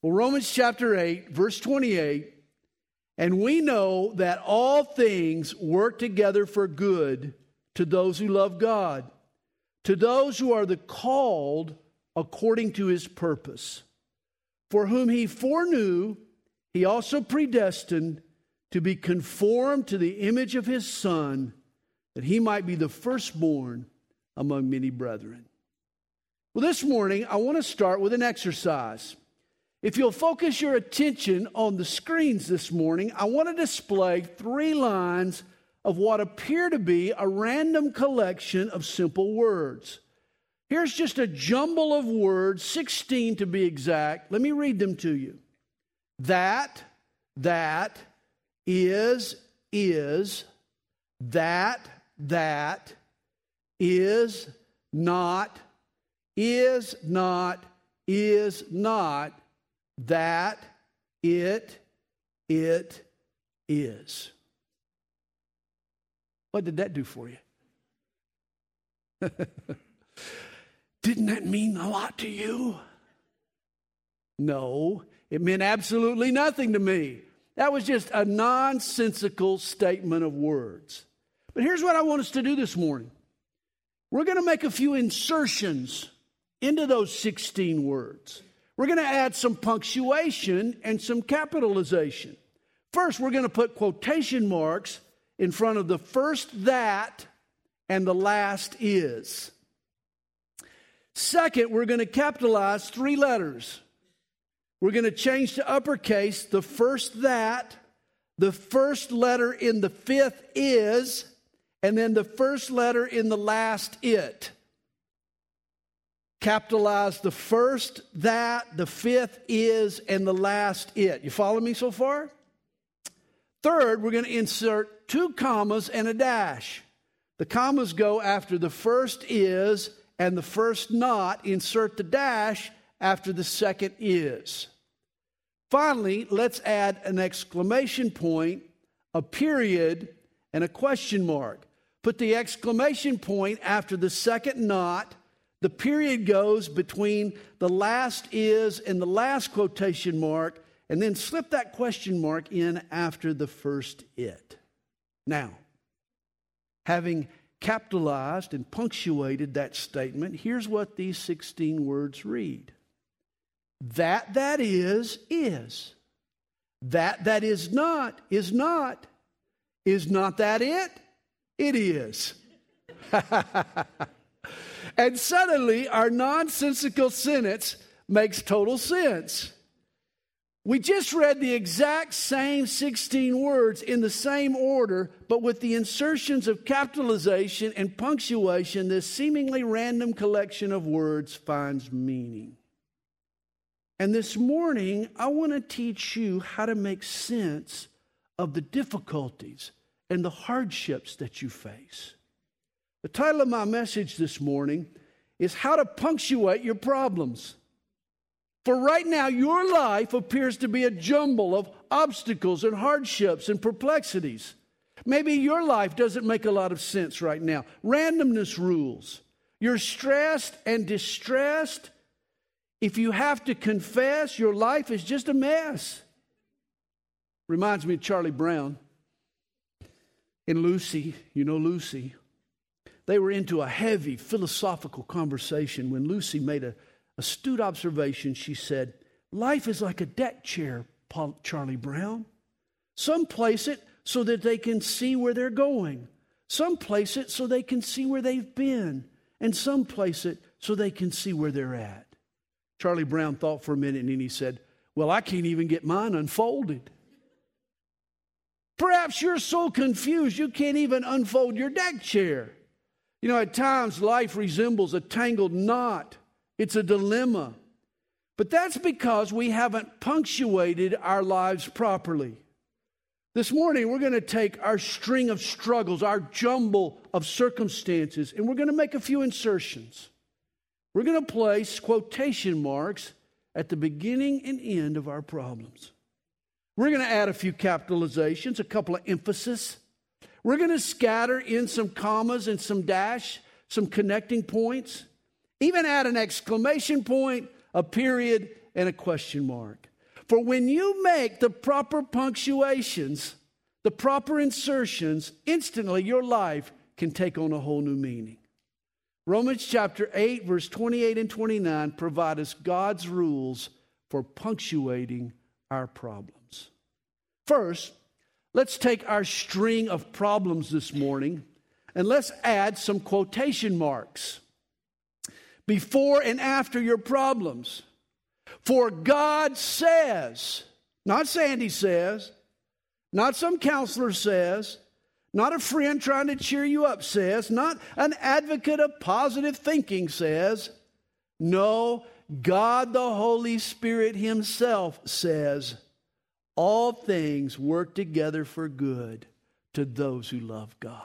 Well, Romans chapter 8, verse 28, and we know that all things work together for good to those who love God, to those who are the called according to his purpose. For whom he foreknew, he also predestined to be conformed to the image of his Son, that he might be the firstborn among many brethren. Well, this morning, I want to start with an exercise. If you'll focus your attention on the screens this morning, I want to display three lines of what appear to be a random collection of simple words. Here's just a jumble of words, 16 to be exact. Let me read them to you. That, that, is, is, that, that, is, not, is, not, is, not, that, it, it is. What did that do for you? Didn't that mean a lot to you? No, it meant absolutely nothing to me. That was just a nonsensical statement of words. But here's what I want us to do this morning we're going to make a few insertions into those 16 words. We're going to add some punctuation and some capitalization. First, we're going to put quotation marks in front of the first that and the last is. Second, we're going to capitalize three letters. We're going to change to uppercase the first that, the first letter in the fifth is, and then the first letter in the last it. Capitalize the first that, the fifth is, and the last it. You follow me so far? Third, we're going to insert two commas and a dash. The commas go after the first is and the first not. Insert the dash after the second is. Finally, let's add an exclamation point, a period, and a question mark. Put the exclamation point after the second not. The period goes between the last is and the last quotation mark, and then slip that question mark in after the first it. Now, having capitalized and punctuated that statement, here's what these 16 words read That that is, is. That that is not, is not. Is not that it? It is. and suddenly, our nonsensical sentence makes total sense. We just read the exact same 16 words in the same order, but with the insertions of capitalization and punctuation, this seemingly random collection of words finds meaning. And this morning, I want to teach you how to make sense of the difficulties and the hardships that you face. The title of my message this morning is How to Punctuate Your Problems. For right now, your life appears to be a jumble of obstacles and hardships and perplexities. Maybe your life doesn't make a lot of sense right now. Randomness rules. You're stressed and distressed. If you have to confess, your life is just a mess. Reminds me of Charlie Brown and Lucy. You know Lucy. They were into a heavy philosophical conversation when Lucy made a astute observation. She said, Life is like a deck chair, Paul, Charlie Brown. Some place it so that they can see where they're going, some place it so they can see where they've been, and some place it so they can see where they're at. Charlie Brown thought for a minute and he said, Well, I can't even get mine unfolded. Perhaps you're so confused you can't even unfold your deck chair. You know, at times life resembles a tangled knot, it's a dilemma. But that's because we haven't punctuated our lives properly. This morning, we're going to take our string of struggles, our jumble of circumstances, and we're going to make a few insertions. We're going to place quotation marks at the beginning and end of our problems. We're going to add a few capitalizations, a couple of emphasis. We're going to scatter in some commas and some dash, some connecting points, even add an exclamation point, a period, and a question mark. For when you make the proper punctuations, the proper insertions, instantly your life can take on a whole new meaning. Romans chapter 8, verse 28 and 29 provide us God's rules for punctuating our problems. First, let's take our string of problems this morning and let's add some quotation marks before and after your problems. For God says, not Sandy says, not some counselor says, not a friend trying to cheer you up says, not an advocate of positive thinking says. No, God the Holy Spirit Himself says, all things work together for good to those who love God.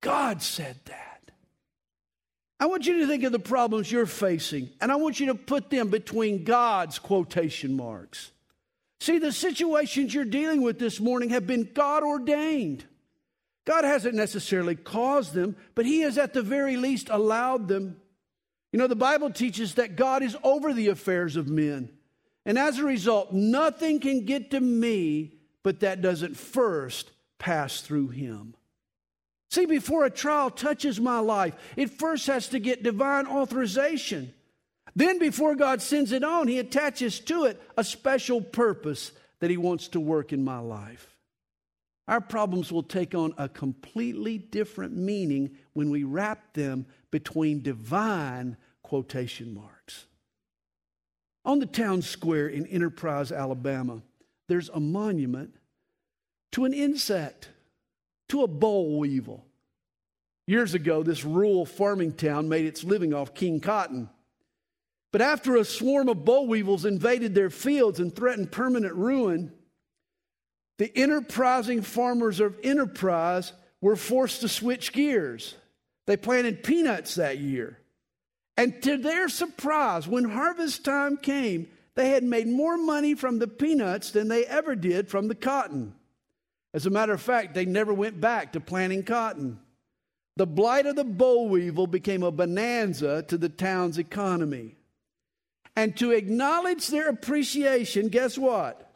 God said that. I want you to think of the problems you're facing, and I want you to put them between God's quotation marks. See, the situations you're dealing with this morning have been God ordained. God hasn't necessarily caused them, but He has at the very least allowed them. You know, the Bible teaches that God is over the affairs of men. And as a result, nothing can get to me but that doesn't first pass through Him. See, before a trial touches my life, it first has to get divine authorization. Then, before God sends it on, He attaches to it a special purpose that He wants to work in my life. Our problems will take on a completely different meaning when we wrap them between divine quotation marks. On the town square in Enterprise, Alabama, there's a monument to an insect to a boll weevil. Years ago, this rural farming town made its living off king cotton. But after a swarm of boll weevils invaded their fields and threatened permanent ruin, the enterprising farmers of Enterprise were forced to switch gears. They planted peanuts that year. And to their surprise, when harvest time came, they had made more money from the peanuts than they ever did from the cotton. As a matter of fact, they never went back to planting cotton. The blight of the boll weevil became a bonanza to the town's economy. And to acknowledge their appreciation, guess what?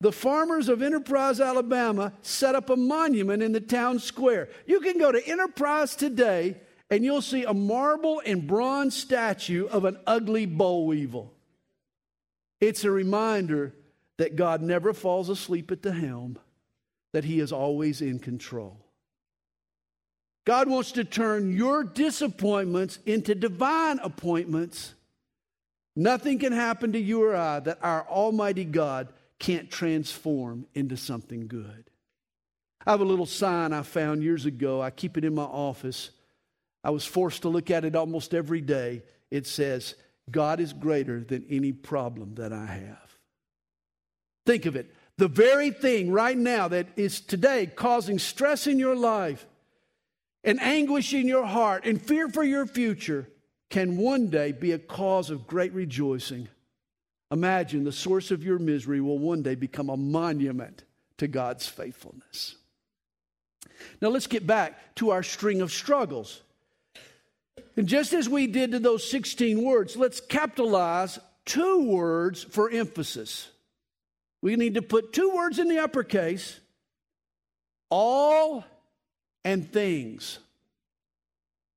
The farmers of Enterprise, Alabama set up a monument in the town square. You can go to Enterprise today and you'll see a marble and bronze statue of an ugly boll weevil. It's a reminder that God never falls asleep at the helm that He is always in control. God wants to turn your disappointments into divine appointments. Nothing can happen to you or I that our Almighty God can't transform into something good. I have a little sign I found years ago. I keep it in my office. I was forced to look at it almost every day. It says, God is greater than any problem that I have. Think of it. The very thing right now that is today causing stress in your life and anguish in your heart and fear for your future can one day be a cause of great rejoicing. Imagine the source of your misery will one day become a monument to God's faithfulness. Now let's get back to our string of struggles. And just as we did to those 16 words, let's capitalize two words for emphasis. We need to put two words in the uppercase all and things.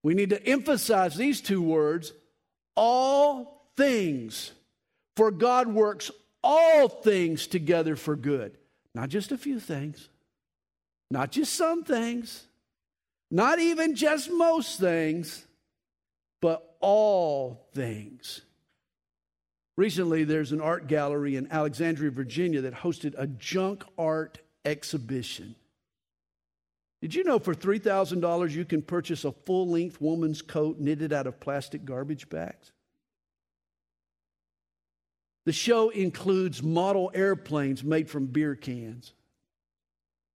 We need to emphasize these two words all things. For God works all things together for good. Not just a few things, not just some things, not even just most things, all things. Recently, there's an art gallery in Alexandria, Virginia that hosted a junk art exhibition. Did you know for $3,000 you can purchase a full length woman's coat knitted out of plastic garbage bags? The show includes model airplanes made from beer cans.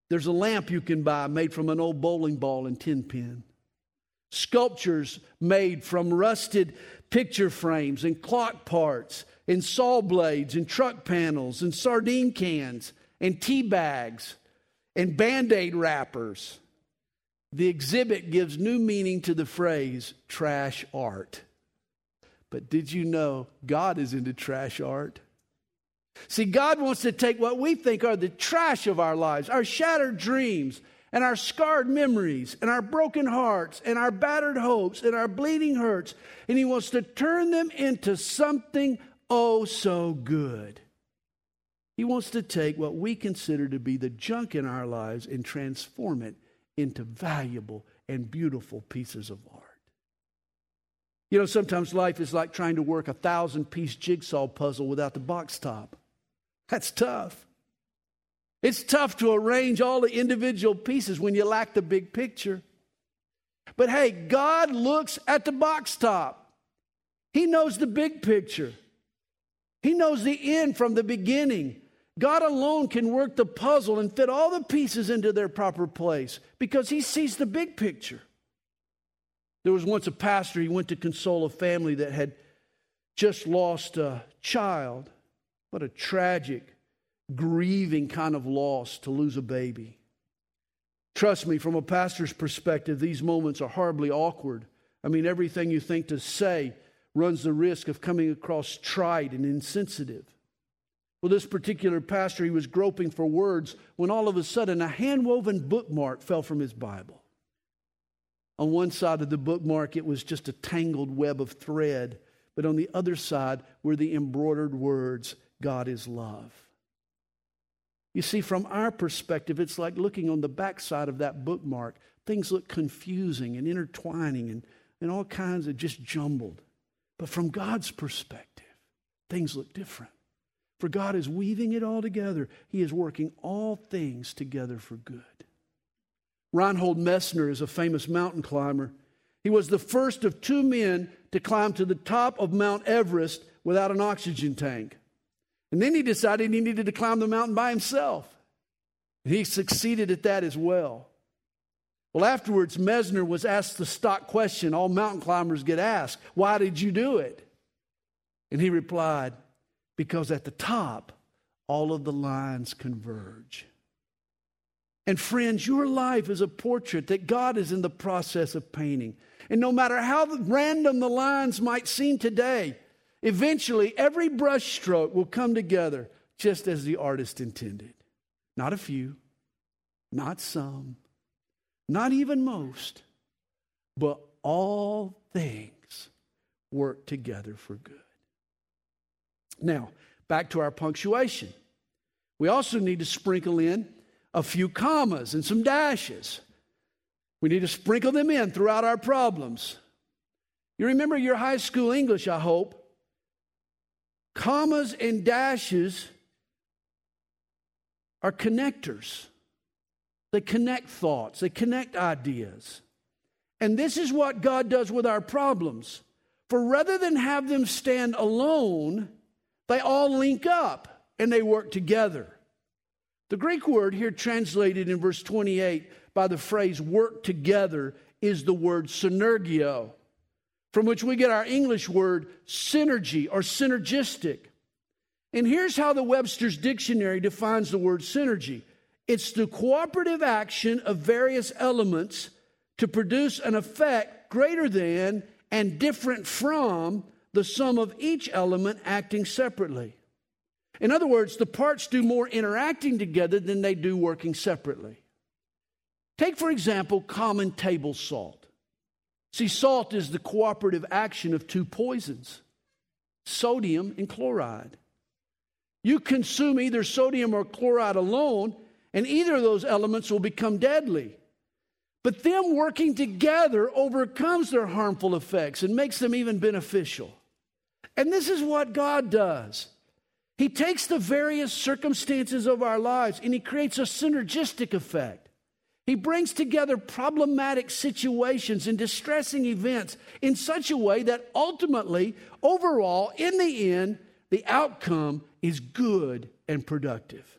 There's a lamp you can buy made from an old bowling ball and tin pin. Sculptures made from rusted picture frames and clock parts and saw blades and truck panels and sardine cans and tea bags and band aid wrappers. The exhibit gives new meaning to the phrase trash art. But did you know God is into trash art? See, God wants to take what we think are the trash of our lives, our shattered dreams, and our scarred memories, and our broken hearts, and our battered hopes, and our bleeding hurts, and He wants to turn them into something oh so good. He wants to take what we consider to be the junk in our lives and transform it into valuable and beautiful pieces of art. You know, sometimes life is like trying to work a thousand piece jigsaw puzzle without the box top. That's tough. It's tough to arrange all the individual pieces when you lack the big picture. But hey, God looks at the box top. He knows the big picture. He knows the end from the beginning. God alone can work the puzzle and fit all the pieces into their proper place because he sees the big picture. There was once a pastor, he went to console a family that had just lost a child. What a tragic, grieving kind of loss to lose a baby. Trust me, from a pastor's perspective, these moments are horribly awkward. I mean, everything you think to say runs the risk of coming across trite and insensitive. Well, this particular pastor, he was groping for words when all of a sudden a hand woven bookmark fell from his Bible. On one side of the bookmark, it was just a tangled web of thread, but on the other side were the embroidered words, God is love. You see, from our perspective, it's like looking on the backside of that bookmark. Things look confusing and intertwining and, and all kinds of just jumbled. But from God's perspective, things look different. For God is weaving it all together, He is working all things together for good. Reinhold Messner is a famous mountain climber. He was the first of two men to climb to the top of Mount Everest without an oxygen tank. And then he decided he needed to climb the mountain by himself. And He succeeded at that as well. Well, afterwards, Messner was asked the stock question all mountain climbers get asked Why did you do it? And he replied, because at the top, all of the lines converge. And friends, your life is a portrait that God is in the process of painting. And no matter how random the lines might seem today, eventually every brushstroke will come together just as the artist intended. Not a few, not some, not even most, but all things work together for good. Now, back to our punctuation. We also need to sprinkle in a few commas and some dashes. We need to sprinkle them in throughout our problems. You remember your high school English, I hope. Commas and dashes are connectors. They connect thoughts, they connect ideas. And this is what God does with our problems. For rather than have them stand alone, they all link up and they work together. The Greek word here translated in verse 28 by the phrase work together is the word synergeo, from which we get our English word synergy or synergistic. And here's how the Webster's Dictionary defines the word synergy it's the cooperative action of various elements to produce an effect greater than and different from the sum of each element acting separately. In other words, the parts do more interacting together than they do working separately. Take, for example, common table salt. See, salt is the cooperative action of two poisons sodium and chloride. You consume either sodium or chloride alone, and either of those elements will become deadly. But them working together overcomes their harmful effects and makes them even beneficial. And this is what God does. He takes the various circumstances of our lives and he creates a synergistic effect. He brings together problematic situations and distressing events in such a way that ultimately, overall, in the end, the outcome is good and productive.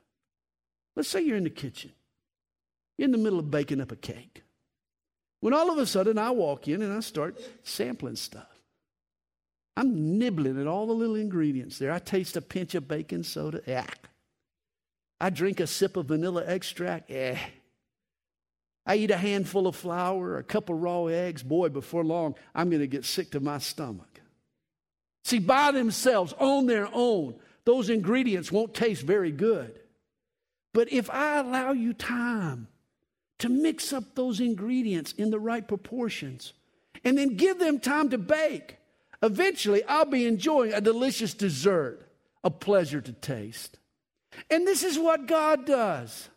Let's say you're in the kitchen, you're in the middle of baking up a cake. When all of a sudden I walk in and I start sampling stuff. I'm nibbling at all the little ingredients there. I taste a pinch of baking soda. Yeah. I drink a sip of vanilla extract. Yeah. I eat a handful of flour, a couple raw eggs. Boy, before long, I'm going to get sick to my stomach. See, by themselves, on their own, those ingredients won't taste very good. But if I allow you time to mix up those ingredients in the right proportions and then give them time to bake, eventually I'll be enjoying a delicious dessert, a pleasure to taste. And this is what God does.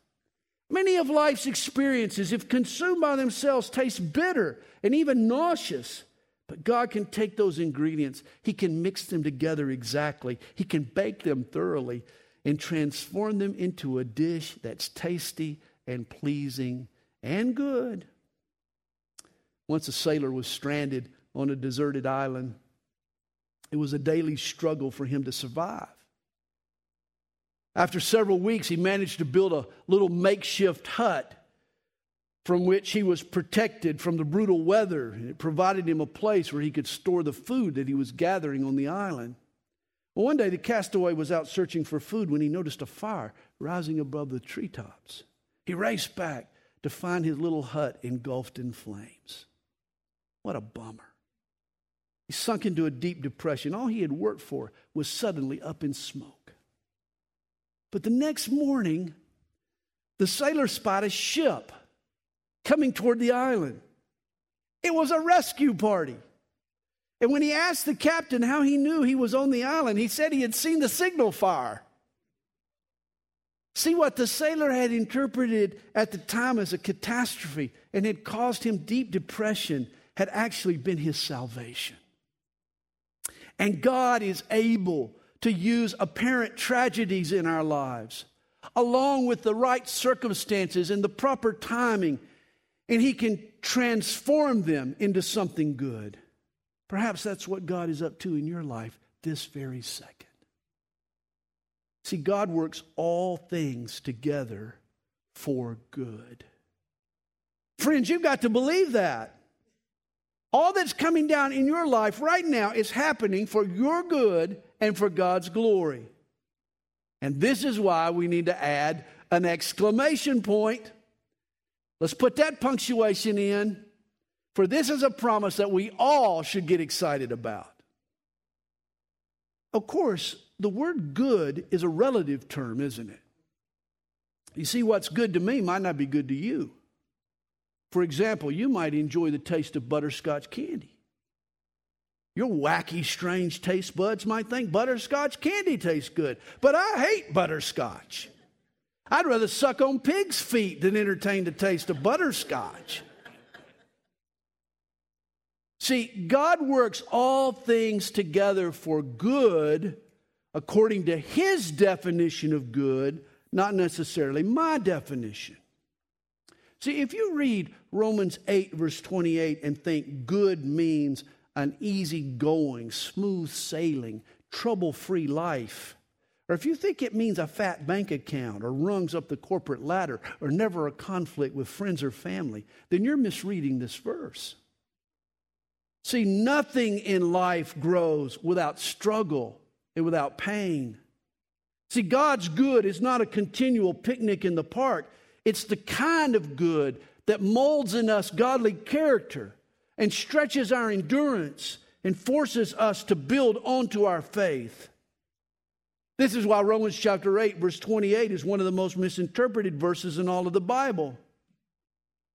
Many of life's experiences, if consumed by themselves, taste bitter and even nauseous. But God can take those ingredients, He can mix them together exactly, He can bake them thoroughly and transform them into a dish that's tasty and pleasing and good. Once a sailor was stranded on a deserted island. It was a daily struggle for him to survive. After several weeks, he managed to build a little makeshift hut from which he was protected from the brutal weather. And it provided him a place where he could store the food that he was gathering on the island. Well, one day the castaway was out searching for food when he noticed a fire rising above the treetops. He raced back to find his little hut engulfed in flames. What a bummer. He sunk into a deep depression. All he had worked for was suddenly up in smoke. But the next morning, the sailor spotted a ship coming toward the island. It was a rescue party. And when he asked the captain how he knew he was on the island, he said he had seen the signal fire. See what the sailor had interpreted at the time as a catastrophe and had caused him deep depression had actually been his salvation. And God is able to use apparent tragedies in our lives, along with the right circumstances and the proper timing, and He can transform them into something good. Perhaps that's what God is up to in your life this very second. See, God works all things together for good. Friends, you've got to believe that. All that's coming down in your life right now is happening for your good and for God's glory. And this is why we need to add an exclamation point. Let's put that punctuation in, for this is a promise that we all should get excited about. Of course, the word good is a relative term, isn't it? You see, what's good to me might not be good to you. For example, you might enjoy the taste of butterscotch candy. Your wacky, strange taste buds might think butterscotch candy tastes good, but I hate butterscotch. I'd rather suck on pig's feet than entertain the taste of butterscotch. See, God works all things together for good according to His definition of good, not necessarily my definition. See, if you read Romans 8, verse 28, and think good means an easygoing, smooth sailing, trouble free life. Or if you think it means a fat bank account or rungs up the corporate ladder or never a conflict with friends or family, then you're misreading this verse. See, nothing in life grows without struggle and without pain. See, God's good is not a continual picnic in the park, it's the kind of good that molds in us godly character and stretches our endurance and forces us to build onto our faith. This is why Romans chapter 8, verse 28 is one of the most misinterpreted verses in all of the Bible.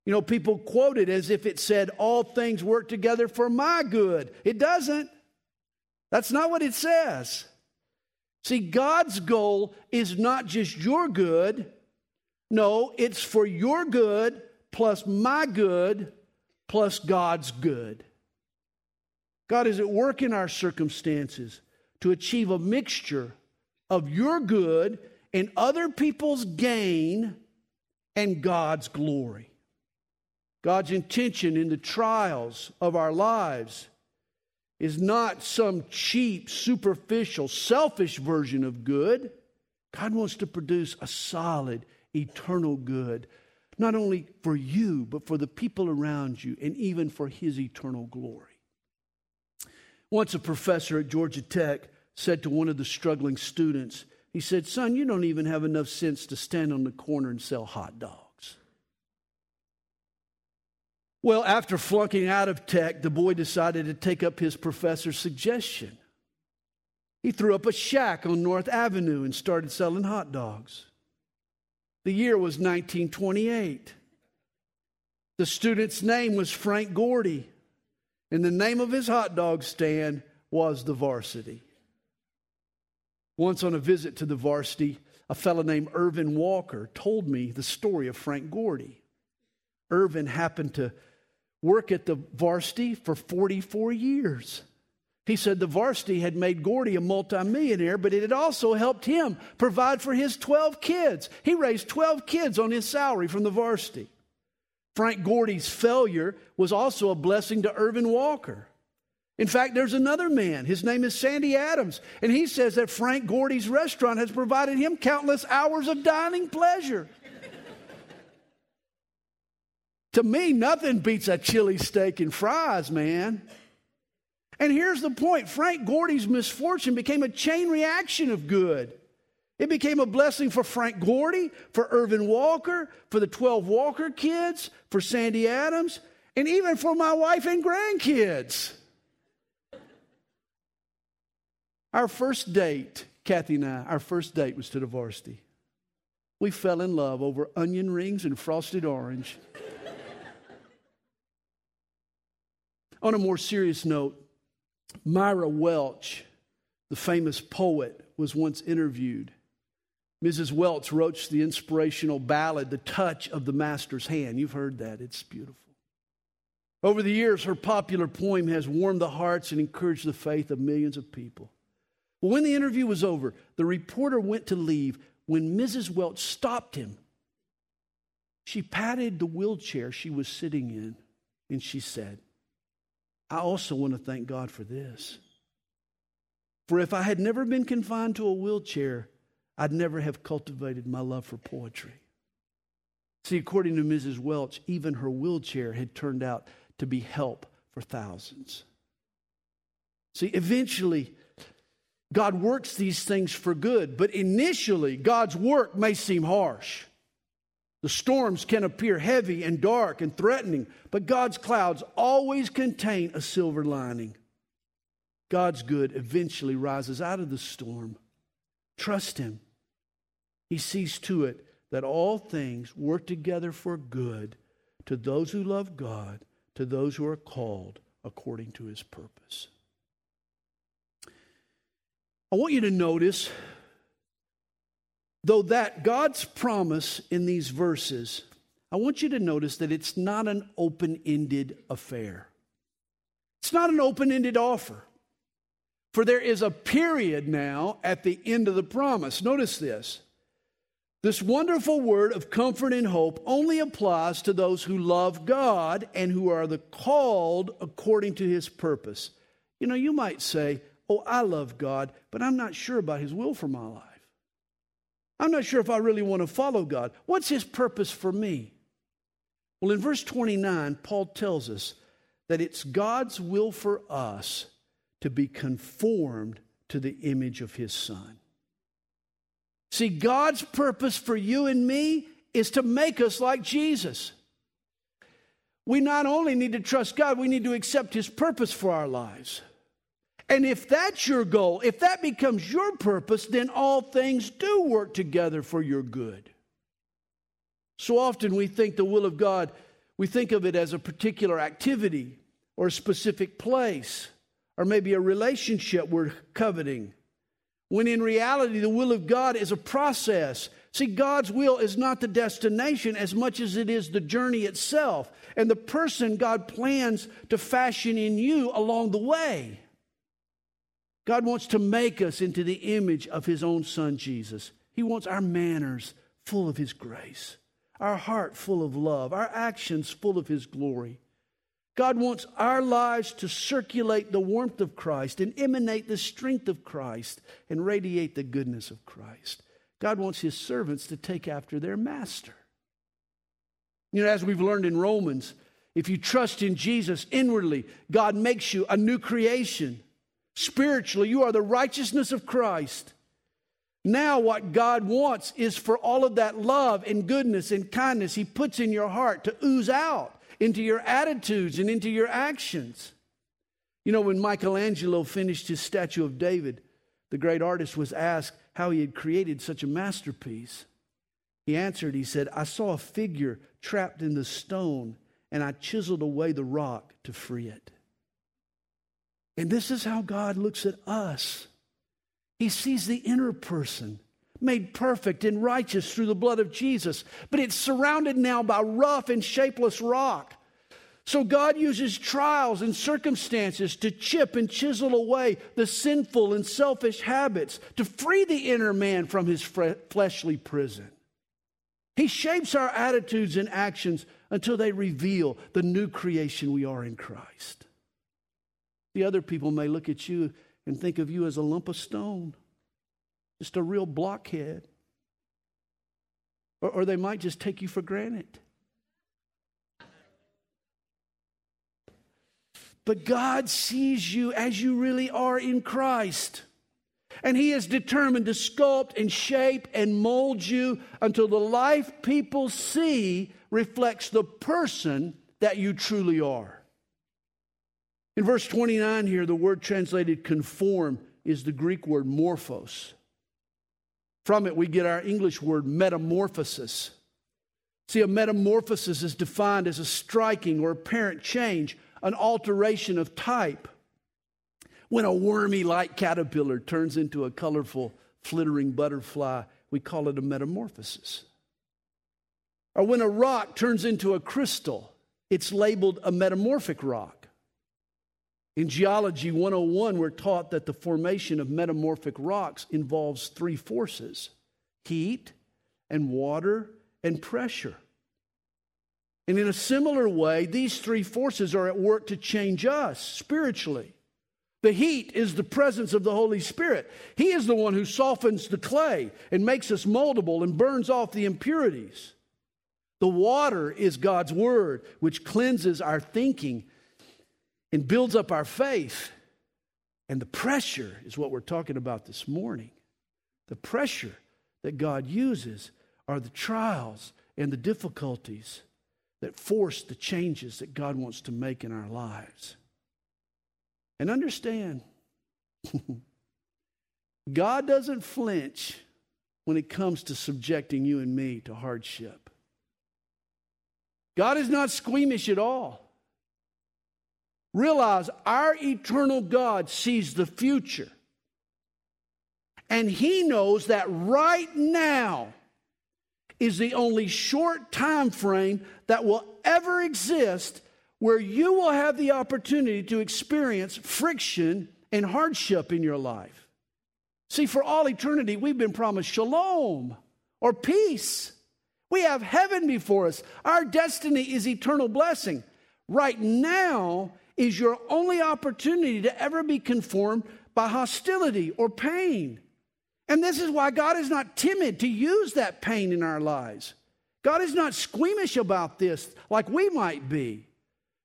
You know, people quote it as if it said, All things work together for my good. It doesn't. That's not what it says. See, God's goal is not just your good. No, it's for your good plus my good plus God's good. God is at work in our circumstances to achieve a mixture of your good and other people's gain and God's glory. God's intention in the trials of our lives is not some cheap, superficial, selfish version of good. God wants to produce a solid, eternal good, not only for you, but for the people around you, and even for His eternal glory. Once a professor at Georgia Tech said to one of the struggling students, he said, Son, you don't even have enough sense to stand on the corner and sell hot dogs. Well, after flunking out of tech, the boy decided to take up his professor's suggestion. He threw up a shack on North Avenue and started selling hot dogs. The year was 1928. The student's name was Frank Gordy, and the name of his hot dog stand was the varsity. Once on a visit to the varsity, a fellow named Irvin Walker told me the story of Frank Gordy. Irvin happened to work at the varsity for 44 years. He said the varsity had made Gordy a multimillionaire, but it had also helped him provide for his 12 kids. He raised 12 kids on his salary from the varsity. Frank Gordy's failure was also a blessing to Irvin Walker. In fact, there's another man. His name is Sandy Adams, and he says that Frank Gordy's restaurant has provided him countless hours of dining pleasure. To me, nothing beats a chili steak and fries, man. And here's the point Frank Gordy's misfortune became a chain reaction of good. It became a blessing for Frank Gordy, for Irvin Walker, for the 12 Walker kids, for Sandy Adams, and even for my wife and grandkids. Our first date, Kathy and I, our first date was to the varsity. We fell in love over onion rings and frosted orange. On a more serious note, Myra Welch, the famous poet, was once interviewed. Mrs. Welch wrote the inspirational ballad, The Touch of the Master's Hand. You've heard that, it's beautiful. Over the years, her popular poem has warmed the hearts and encouraged the faith of millions of people. When the interview was over, the reporter went to leave when Mrs. Welch stopped him. She patted the wheelchair she was sitting in and she said, I also want to thank God for this. For if I had never been confined to a wheelchair, I'd never have cultivated my love for poetry. See, according to Mrs. Welch, even her wheelchair had turned out to be help for thousands. See, eventually, God works these things for good, but initially, God's work may seem harsh. The storms can appear heavy and dark and threatening, but God's clouds always contain a silver lining. God's good eventually rises out of the storm. Trust Him. He sees to it that all things work together for good to those who love God, to those who are called according to His purpose. I want you to notice Though that God's promise in these verses, I want you to notice that it's not an open ended affair. It's not an open ended offer. For there is a period now at the end of the promise. Notice this. This wonderful word of comfort and hope only applies to those who love God and who are the called according to his purpose. You know, you might say, Oh, I love God, but I'm not sure about his will for my life. I'm not sure if I really want to follow God. What's his purpose for me? Well, in verse 29, Paul tells us that it's God's will for us to be conformed to the image of his son. See, God's purpose for you and me is to make us like Jesus. We not only need to trust God, we need to accept his purpose for our lives. And if that's your goal, if that becomes your purpose, then all things do work together for your good. So often we think the will of God, we think of it as a particular activity or a specific place or maybe a relationship we're coveting. When in reality, the will of God is a process. See, God's will is not the destination as much as it is the journey itself and the person God plans to fashion in you along the way. God wants to make us into the image of his own son, Jesus. He wants our manners full of his grace, our heart full of love, our actions full of his glory. God wants our lives to circulate the warmth of Christ and emanate the strength of Christ and radiate the goodness of Christ. God wants his servants to take after their master. You know, as we've learned in Romans, if you trust in Jesus inwardly, God makes you a new creation. Spiritually, you are the righteousness of Christ. Now, what God wants is for all of that love and goodness and kindness He puts in your heart to ooze out into your attitudes and into your actions. You know, when Michelangelo finished his statue of David, the great artist was asked how he had created such a masterpiece. He answered, he said, I saw a figure trapped in the stone, and I chiseled away the rock to free it. And this is how God looks at us. He sees the inner person made perfect and righteous through the blood of Jesus, but it's surrounded now by rough and shapeless rock. So God uses trials and circumstances to chip and chisel away the sinful and selfish habits, to free the inner man from his fleshly prison. He shapes our attitudes and actions until they reveal the new creation we are in Christ. The other people may look at you and think of you as a lump of stone just a real blockhead. Or, or they might just take you for granted. But God sees you as you really are in Christ. And He is determined to sculpt and shape and mold you until the life people see reflects the person that you truly are. In verse 29 here, the word translated conform is the Greek word morphos. From it, we get our English word metamorphosis. See, a metamorphosis is defined as a striking or apparent change, an alteration of type. When a wormy like caterpillar turns into a colorful, flittering butterfly, we call it a metamorphosis. Or when a rock turns into a crystal, it's labeled a metamorphic rock. In Geology 101, we're taught that the formation of metamorphic rocks involves three forces heat, and water, and pressure. And in a similar way, these three forces are at work to change us spiritually. The heat is the presence of the Holy Spirit. He is the one who softens the clay and makes us moldable and burns off the impurities. The water is God's word, which cleanses our thinking and builds up our faith. And the pressure is what we're talking about this morning. The pressure that God uses are the trials and the difficulties that force the changes that God wants to make in our lives. And understand, God doesn't flinch when it comes to subjecting you and me to hardship. God is not squeamish at all. Realize our eternal God sees the future. And He knows that right now is the only short time frame that will ever exist where you will have the opportunity to experience friction and hardship in your life. See, for all eternity, we've been promised shalom or peace. We have heaven before us. Our destiny is eternal blessing. Right now, is your only opportunity to ever be conformed by hostility or pain. And this is why God is not timid to use that pain in our lives. God is not squeamish about this like we might be.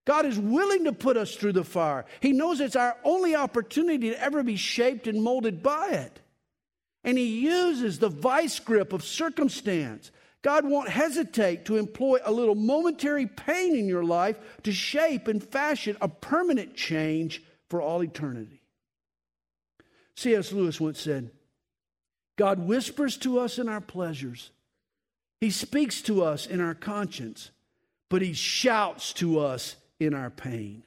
God is willing to put us through the fire. He knows it's our only opportunity to ever be shaped and molded by it. And He uses the vice grip of circumstance God won't hesitate to employ a little momentary pain in your life to shape and fashion a permanent change for all eternity. C.S. Lewis once said, God whispers to us in our pleasures. He speaks to us in our conscience, but he shouts to us in our pain.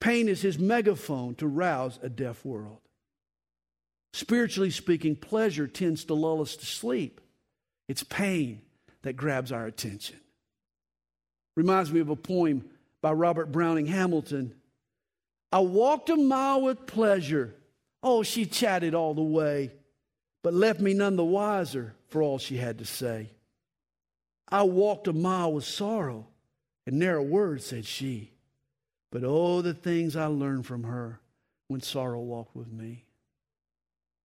Pain is his megaphone to rouse a deaf world. Spiritually speaking, pleasure tends to lull us to sleep. It's pain that grabs our attention. Reminds me of a poem by Robert Browning Hamilton. I walked a mile with pleasure. Oh, she chatted all the way, but left me none the wiser for all she had to say. I walked a mile with sorrow, and ne'er a word said she. But oh, the things I learned from her when sorrow walked with me.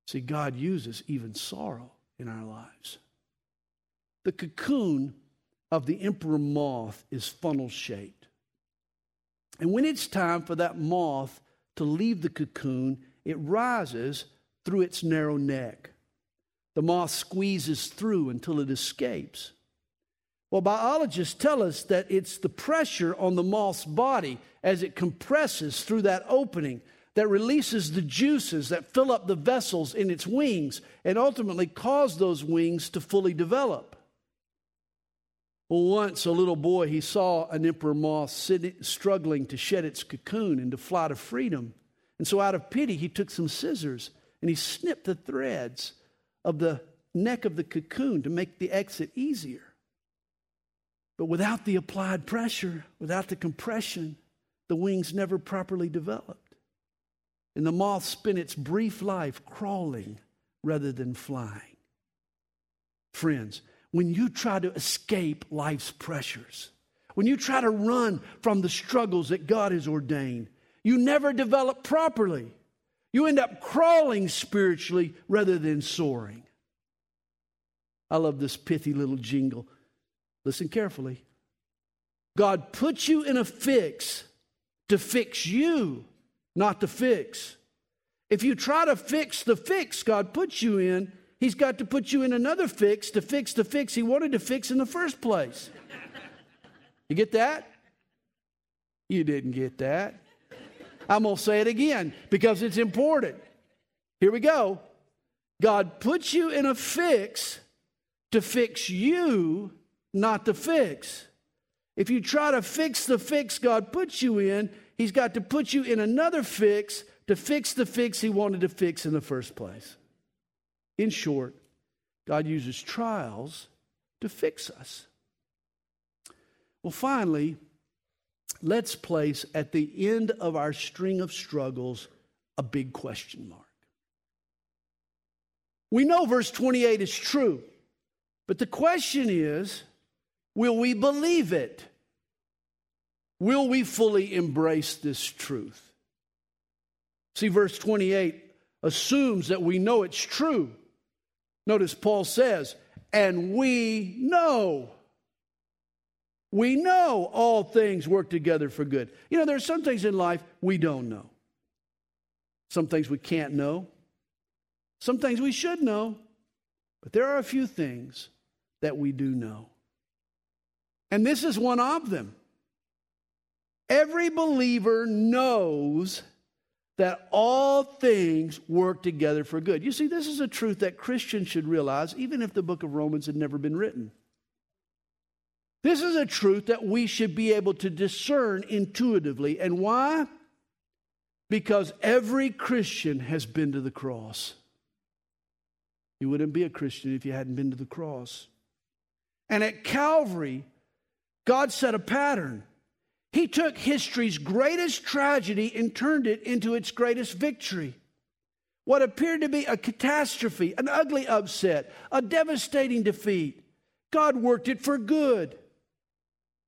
See, God uses even sorrow in our lives. The cocoon of the emperor moth is funnel shaped. And when it's time for that moth to leave the cocoon, it rises through its narrow neck. The moth squeezes through until it escapes. Well, biologists tell us that it's the pressure on the moth's body as it compresses through that opening that releases the juices that fill up the vessels in its wings and ultimately cause those wings to fully develop. Well, once a little boy, he saw an emperor moth sitting, struggling to shed its cocoon and to fly to freedom. And so, out of pity, he took some scissors and he snipped the threads of the neck of the cocoon to make the exit easier. But without the applied pressure, without the compression, the wings never properly developed. And the moth spent its brief life crawling rather than flying. Friends, when you try to escape life's pressures, when you try to run from the struggles that God has ordained, you never develop properly. You end up crawling spiritually rather than soaring. I love this pithy little jingle. Listen carefully. God puts you in a fix to fix you, not to fix. If you try to fix the fix God puts you in, He's got to put you in another fix to fix the fix He wanted to fix in the first place. You get that? You didn't get that. I'm going to say it again because it's important. Here we go. God puts you in a fix to fix you, not to fix. If you try to fix the fix God puts you in, He's got to put you in another fix to fix the fix He wanted to fix in the first place. In short, God uses trials to fix us. Well, finally, let's place at the end of our string of struggles a big question mark. We know verse 28 is true. But the question is will we believe it? Will we fully embrace this truth? See, verse 28 assumes that we know it's true. Notice Paul says, and we know. We know all things work together for good. You know, there's some things in life we don't know. Some things we can't know. Some things we should know. But there are a few things that we do know. And this is one of them. Every believer knows that all things work together for good. You see, this is a truth that Christians should realize, even if the book of Romans had never been written. This is a truth that we should be able to discern intuitively. And why? Because every Christian has been to the cross. You wouldn't be a Christian if you hadn't been to the cross. And at Calvary, God set a pattern. He took history's greatest tragedy and turned it into its greatest victory. What appeared to be a catastrophe, an ugly upset, a devastating defeat, God worked it for good.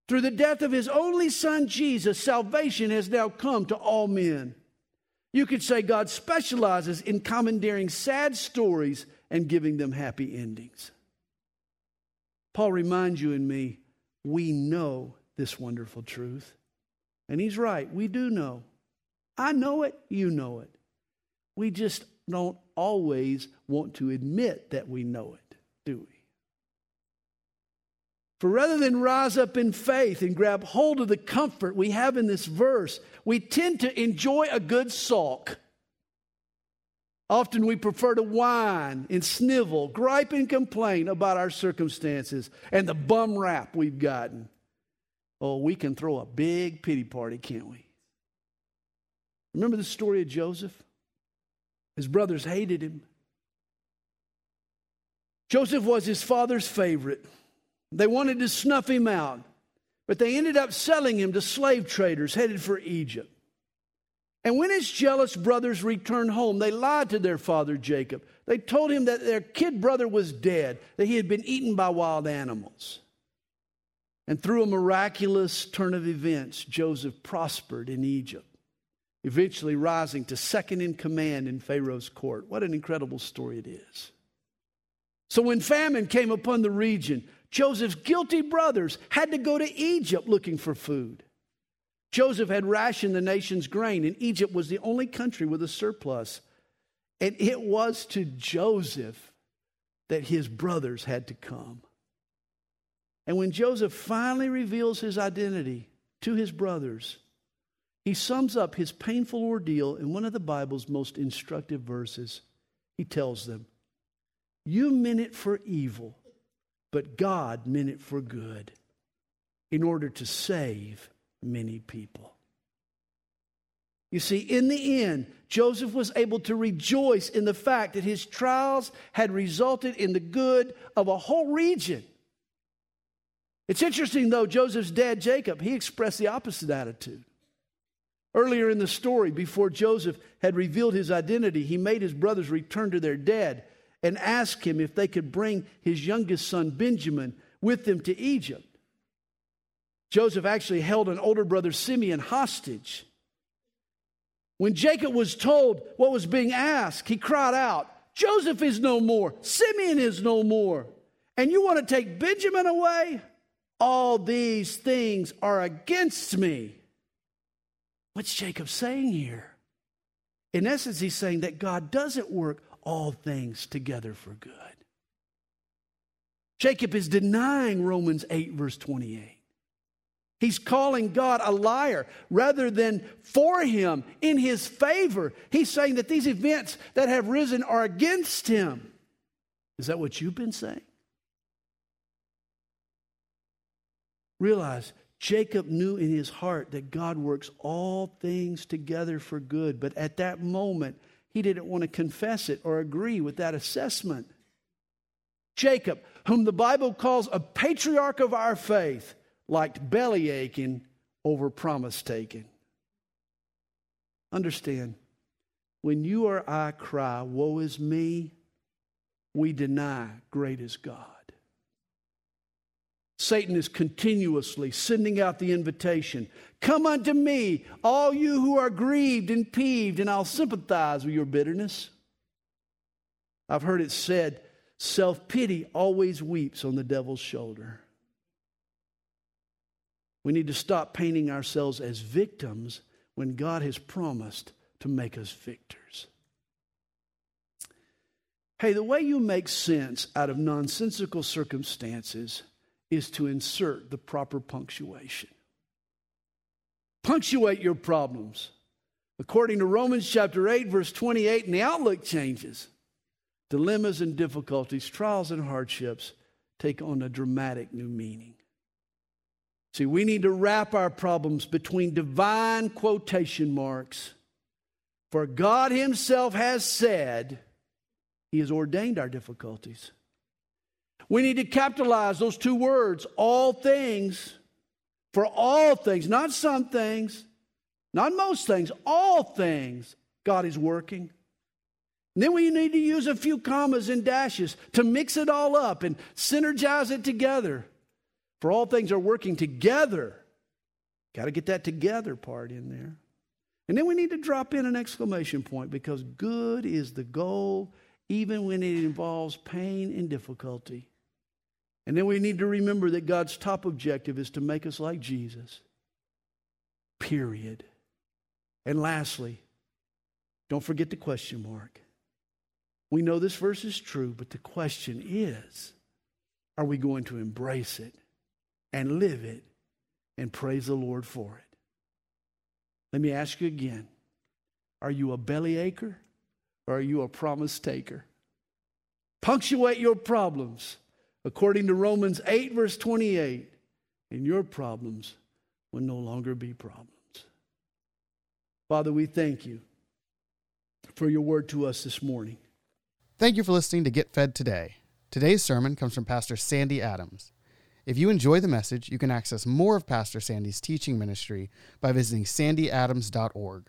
Through the death of his only son, Jesus, salvation has now come to all men. You could say God specializes in commandeering sad stories and giving them happy endings. Paul reminds you and me, we know this wonderful truth. And he's right, we do know. I know it, you know it. We just don't always want to admit that we know it, do we? For rather than rise up in faith and grab hold of the comfort we have in this verse, we tend to enjoy a good sulk Often we prefer to whine and snivel, gripe and complain about our circumstances and the bum rap we've gotten. Oh, we can throw a big pity party, can't we? Remember the story of Joseph? His brothers hated him. Joseph was his father's favorite. They wanted to snuff him out, but they ended up selling him to slave traders headed for Egypt. And when his jealous brothers returned home, they lied to their father Jacob. They told him that their kid brother was dead, that he had been eaten by wild animals. And through a miraculous turn of events, Joseph prospered in Egypt, eventually rising to second in command in Pharaoh's court. What an incredible story it is. So, when famine came upon the region, Joseph's guilty brothers had to go to Egypt looking for food. Joseph had rationed the nation's grain, and Egypt was the only country with a surplus. And it was to Joseph that his brothers had to come. And when Joseph finally reveals his identity to his brothers, he sums up his painful ordeal in one of the Bible's most instructive verses. He tells them, You meant it for evil, but God meant it for good in order to save many people. You see, in the end, Joseph was able to rejoice in the fact that his trials had resulted in the good of a whole region. It's interesting, though, Joseph's dad, Jacob, he expressed the opposite attitude. Earlier in the story, before Joseph had revealed his identity, he made his brothers return to their dad and asked him if they could bring his youngest son, Benjamin, with them to Egypt. Joseph actually held an older brother, Simeon, hostage. When Jacob was told what was being asked, he cried out, Joseph is no more, Simeon is no more, and you want to take Benjamin away? All these things are against me. What's Jacob saying here? In essence, he's saying that God doesn't work all things together for good. Jacob is denying Romans 8, verse 28. He's calling God a liar rather than for him in his favor. He's saying that these events that have risen are against him. Is that what you've been saying? Realize Jacob knew in his heart that God works all things together for good, but at that moment, he didn't want to confess it or agree with that assessment. Jacob, whom the Bible calls a patriarch of our faith, liked belly aching over promise taking. Understand, when you or I cry, Woe is me, we deny great is God. Satan is continuously sending out the invitation Come unto me, all you who are grieved and peeved, and I'll sympathize with your bitterness. I've heard it said, self pity always weeps on the devil's shoulder. We need to stop painting ourselves as victims when God has promised to make us victors. Hey, the way you make sense out of nonsensical circumstances is to insert the proper punctuation. Punctuate your problems. According to Romans chapter 8, verse 28, and the outlook changes. Dilemmas and difficulties, trials and hardships take on a dramatic new meaning. See, we need to wrap our problems between divine quotation marks. For God Himself has said, He has ordained our difficulties. We need to capitalize those two words, all things, for all things, not some things, not most things, all things, God is working. And then we need to use a few commas and dashes to mix it all up and synergize it together. For all things are working together. Got to get that together part in there. And then we need to drop in an exclamation point because good is the goal, even when it involves pain and difficulty. And then we need to remember that God's top objective is to make us like Jesus. Period. And lastly, don't forget the question mark. We know this verse is true, but the question is are we going to embrace it? and live it and praise the Lord for it. Let me ask you again are you a belly acher or are you a promise taker? Punctuate your problems according to Romans 8, verse 28, and your problems will no longer be problems. Father, we thank you for your word to us this morning. Thank you for listening to Get Fed Today. Today's sermon comes from Pastor Sandy Adams. If you enjoy the message, you can access more of Pastor Sandy's teaching ministry by visiting sandyadams.org.